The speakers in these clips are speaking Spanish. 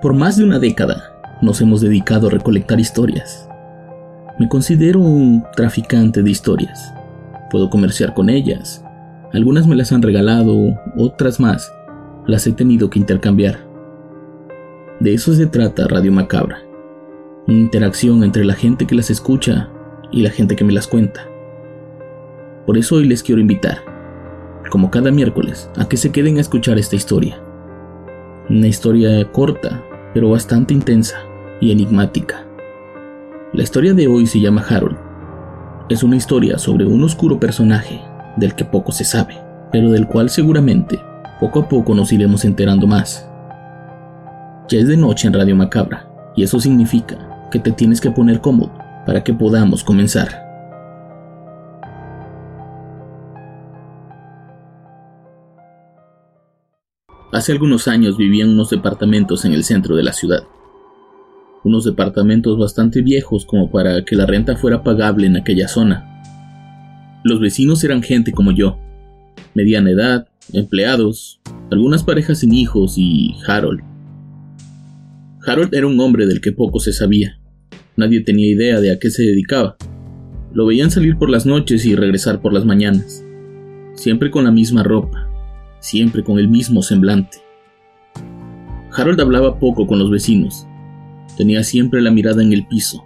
Por más de una década nos hemos dedicado a recolectar historias. Me considero un traficante de historias. Puedo comerciar con ellas. Algunas me las han regalado, otras más las he tenido que intercambiar. De eso se trata Radio Macabra. Una interacción entre la gente que las escucha y la gente que me las cuenta. Por eso hoy les quiero invitar, como cada miércoles, a que se queden a escuchar esta historia. Una historia corta, pero bastante intensa y enigmática. La historia de hoy se llama Harold. Es una historia sobre un oscuro personaje del que poco se sabe, pero del cual seguramente poco a poco nos iremos enterando más. Ya es de noche en Radio Macabra, y eso significa que te tienes que poner cómodo para que podamos comenzar. Hace algunos años vivía en unos departamentos en el centro de la ciudad. Unos departamentos bastante viejos como para que la renta fuera pagable en aquella zona. Los vecinos eran gente como yo, mediana edad, empleados, algunas parejas sin hijos y Harold. Harold era un hombre del que poco se sabía. Nadie tenía idea de a qué se dedicaba. Lo veían salir por las noches y regresar por las mañanas, siempre con la misma ropa, siempre con el mismo semblante. Harold hablaba poco con los vecinos. Tenía siempre la mirada en el piso.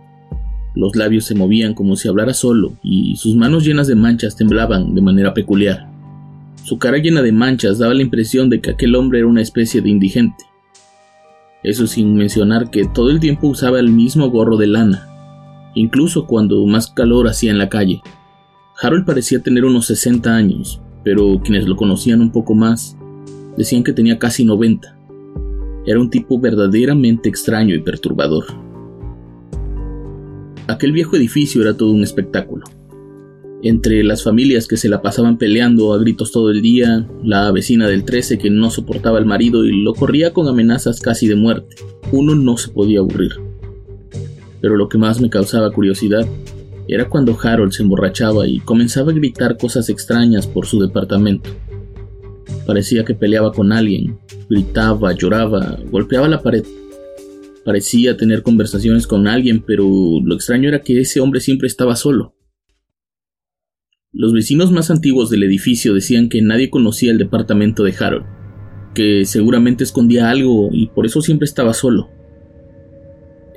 Los labios se movían como si hablara solo y sus manos llenas de manchas temblaban de manera peculiar. Su cara llena de manchas daba la impresión de que aquel hombre era una especie de indigente. Eso sin mencionar que todo el tiempo usaba el mismo gorro de lana, incluso cuando más calor hacía en la calle. Harold parecía tener unos 60 años, pero quienes lo conocían un poco más decían que tenía casi 90. Era un tipo verdaderamente extraño y perturbador. Aquel viejo edificio era todo un espectáculo. Entre las familias que se la pasaban peleando a gritos todo el día, la vecina del 13 que no soportaba al marido y lo corría con amenazas casi de muerte, uno no se podía aburrir. Pero lo que más me causaba curiosidad era cuando Harold se emborrachaba y comenzaba a gritar cosas extrañas por su departamento. Parecía que peleaba con alguien, gritaba, lloraba, golpeaba la pared. Parecía tener conversaciones con alguien, pero lo extraño era que ese hombre siempre estaba solo. Los vecinos más antiguos del edificio decían que nadie conocía el departamento de Harold, que seguramente escondía algo y por eso siempre estaba solo.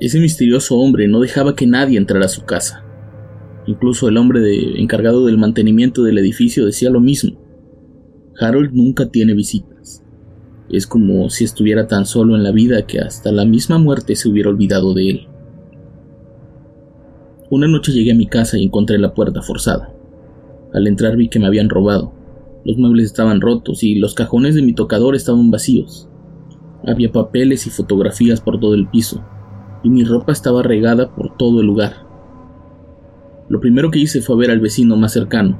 Ese misterioso hombre no dejaba que nadie entrara a su casa. Incluso el hombre encargado del mantenimiento del edificio decía lo mismo. Harold nunca tiene visitas. Es como si estuviera tan solo en la vida que hasta la misma muerte se hubiera olvidado de él. Una noche llegué a mi casa y encontré la puerta forzada. Al entrar vi que me habían robado. Los muebles estaban rotos y los cajones de mi tocador estaban vacíos. Había papeles y fotografías por todo el piso, y mi ropa estaba regada por todo el lugar. Lo primero que hice fue ver al vecino más cercano.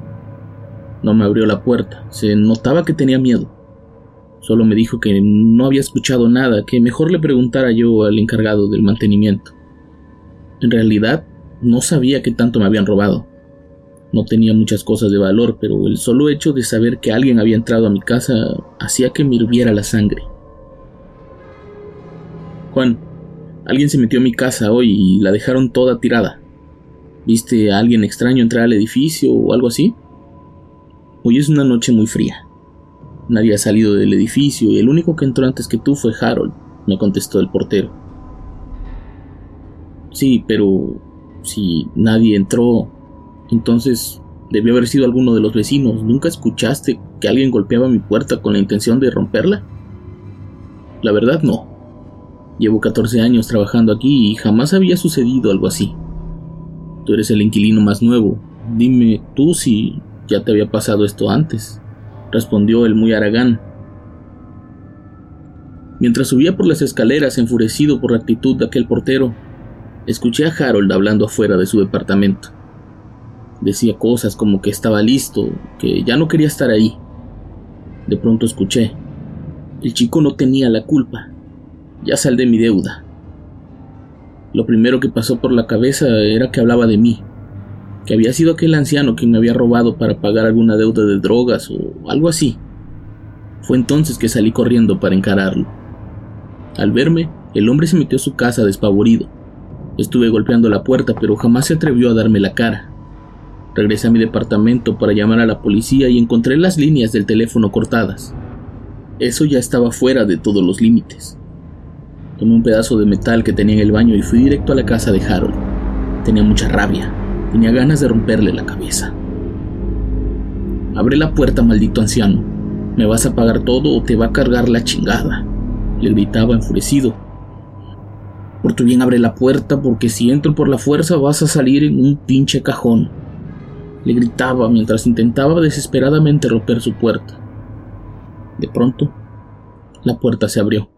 No me abrió la puerta, se notaba que tenía miedo. Solo me dijo que no había escuchado nada, que mejor le preguntara yo al encargado del mantenimiento. En realidad, no sabía qué tanto me habían robado. No tenía muchas cosas de valor, pero el solo hecho de saber que alguien había entrado a mi casa hacía que me hirviera la sangre. Juan, alguien se metió a mi casa hoy y la dejaron toda tirada. ¿Viste a alguien extraño entrar al edificio o algo así? Hoy es una noche muy fría. Nadie ha salido del edificio y el único que entró antes que tú fue Harold, me contestó el portero. Sí, pero si nadie entró, entonces debió haber sido alguno de los vecinos. ¿Nunca escuchaste que alguien golpeaba mi puerta con la intención de romperla? La verdad no. Llevo 14 años trabajando aquí y jamás había sucedido algo así. Tú eres el inquilino más nuevo. Dime tú si ya te había pasado esto antes, respondió el muy aragán. Mientras subía por las escaleras enfurecido por la actitud de aquel portero, escuché a Harold hablando afuera de su departamento. Decía cosas como que estaba listo, que ya no quería estar ahí. De pronto escuché, el chico no tenía la culpa, ya sal de mi deuda. Lo primero que pasó por la cabeza era que hablaba de mí, que había sido aquel anciano que me había robado para pagar alguna deuda de drogas o algo así. Fue entonces que salí corriendo para encararlo. Al verme, el hombre se metió a su casa despavorido. Estuve golpeando la puerta, pero jamás se atrevió a darme la cara. Regresé a mi departamento para llamar a la policía y encontré las líneas del teléfono cortadas. Eso ya estaba fuera de todos los límites. Tomé un pedazo de metal que tenía en el baño y fui directo a la casa de Harold. Tenía mucha rabia, tenía ganas de romperle la cabeza. Abre la puerta, maldito anciano. Me vas a pagar todo o te va a cargar la chingada. Le gritaba enfurecido. Por tu bien abre la puerta porque si entro por la fuerza vas a salir en un pinche cajón le gritaba mientras intentaba desesperadamente romper su puerta. De pronto, la puerta se abrió.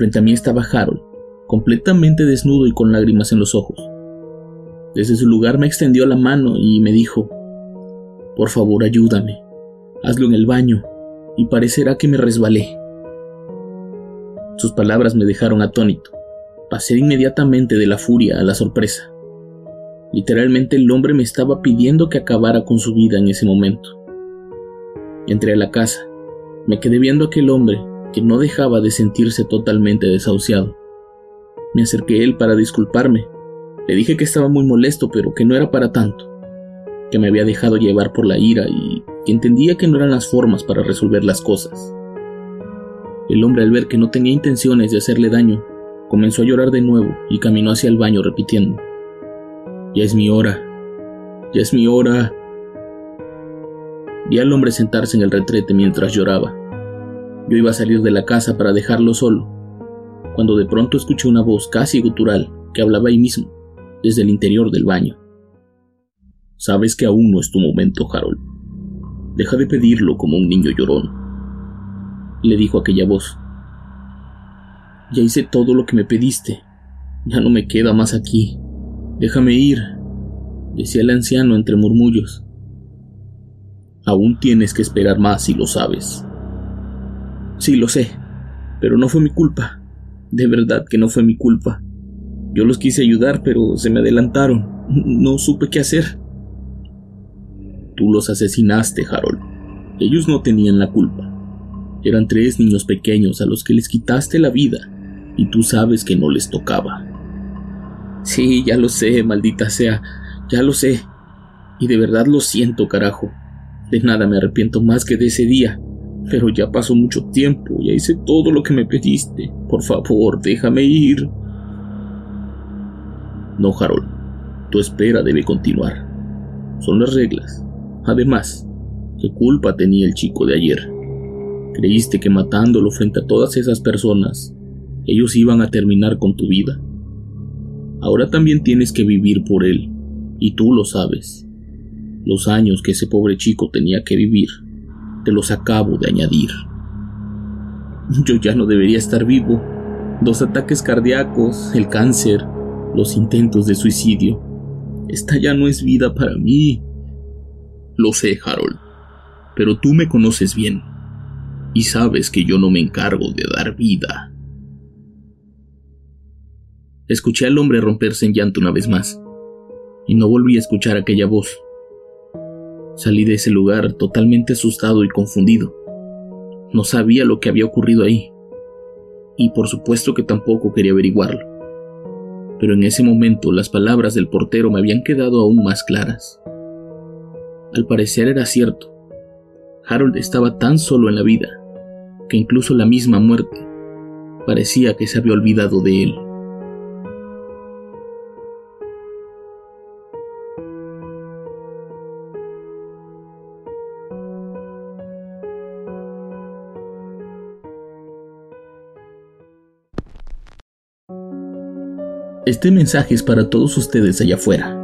Frente a mí estaba Harold, completamente desnudo y con lágrimas en los ojos. Desde su lugar me extendió la mano y me dijo, Por favor, ayúdame, hazlo en el baño, y parecerá que me resbalé. Sus palabras me dejaron atónito. Pasé inmediatamente de la furia a la sorpresa. Literalmente el hombre me estaba pidiendo que acabara con su vida en ese momento. Entré a la casa. Me quedé viendo a aquel hombre que no dejaba de sentirse totalmente desahuciado. Me acerqué a él para disculparme. Le dije que estaba muy molesto, pero que no era para tanto, que me había dejado llevar por la ira y que entendía que no eran las formas para resolver las cosas. El hombre al ver que no tenía intenciones de hacerle daño, comenzó a llorar de nuevo y caminó hacia el baño repitiendo, ya es mi hora. Ya es mi hora. Vi al hombre sentarse en el retrete mientras lloraba. Yo iba a salir de la casa para dejarlo solo, cuando de pronto escuché una voz casi gutural que hablaba ahí mismo, desde el interior del baño. Sabes que aún no es tu momento, Harold. Deja de pedirlo como un niño llorón, le dijo aquella voz. Ya hice todo lo que me pediste. Ya no me queda más aquí. Déjame ir, decía el anciano entre murmullos. Aún tienes que esperar más si lo sabes. Sí, lo sé, pero no fue mi culpa. De verdad que no fue mi culpa. Yo los quise ayudar, pero se me adelantaron. No supe qué hacer. Tú los asesinaste, Harold. Ellos no tenían la culpa. Eran tres niños pequeños a los que les quitaste la vida, y tú sabes que no les tocaba. Sí, ya lo sé, maldita sea, ya lo sé. Y de verdad lo siento, carajo. De nada me arrepiento más que de ese día. Pero ya pasó mucho tiempo, ya hice todo lo que me pediste. Por favor, déjame ir. No, Harold. Tu espera debe continuar. Son las reglas. Además, ¿qué culpa tenía el chico de ayer? Creíste que matándolo frente a todas esas personas, ellos iban a terminar con tu vida. Ahora también tienes que vivir por él, y tú lo sabes. Los años que ese pobre chico tenía que vivir, te los acabo de añadir. Yo ya no debería estar vivo. Dos ataques cardíacos, el cáncer, los intentos de suicidio. Esta ya no es vida para mí. Lo sé, Harold, pero tú me conoces bien y sabes que yo no me encargo de dar vida. Escuché al hombre romperse en llanto una vez más, y no volví a escuchar aquella voz. Salí de ese lugar totalmente asustado y confundido. No sabía lo que había ocurrido ahí, y por supuesto que tampoco quería averiguarlo. Pero en ese momento las palabras del portero me habían quedado aún más claras. Al parecer era cierto. Harold estaba tan solo en la vida que incluso la misma muerte parecía que se había olvidado de él. Este mensaje es para todos ustedes allá afuera.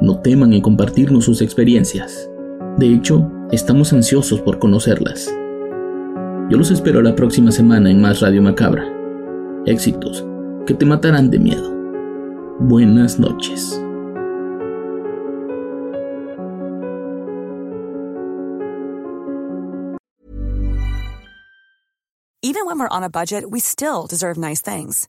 No teman en compartirnos sus experiencias. De hecho, estamos ansiosos por conocerlas. Yo los espero la próxima semana en Más Radio Macabra. Éxitos que te matarán de miedo. Buenas noches. Even when we're on a budget, we still deserve nice things.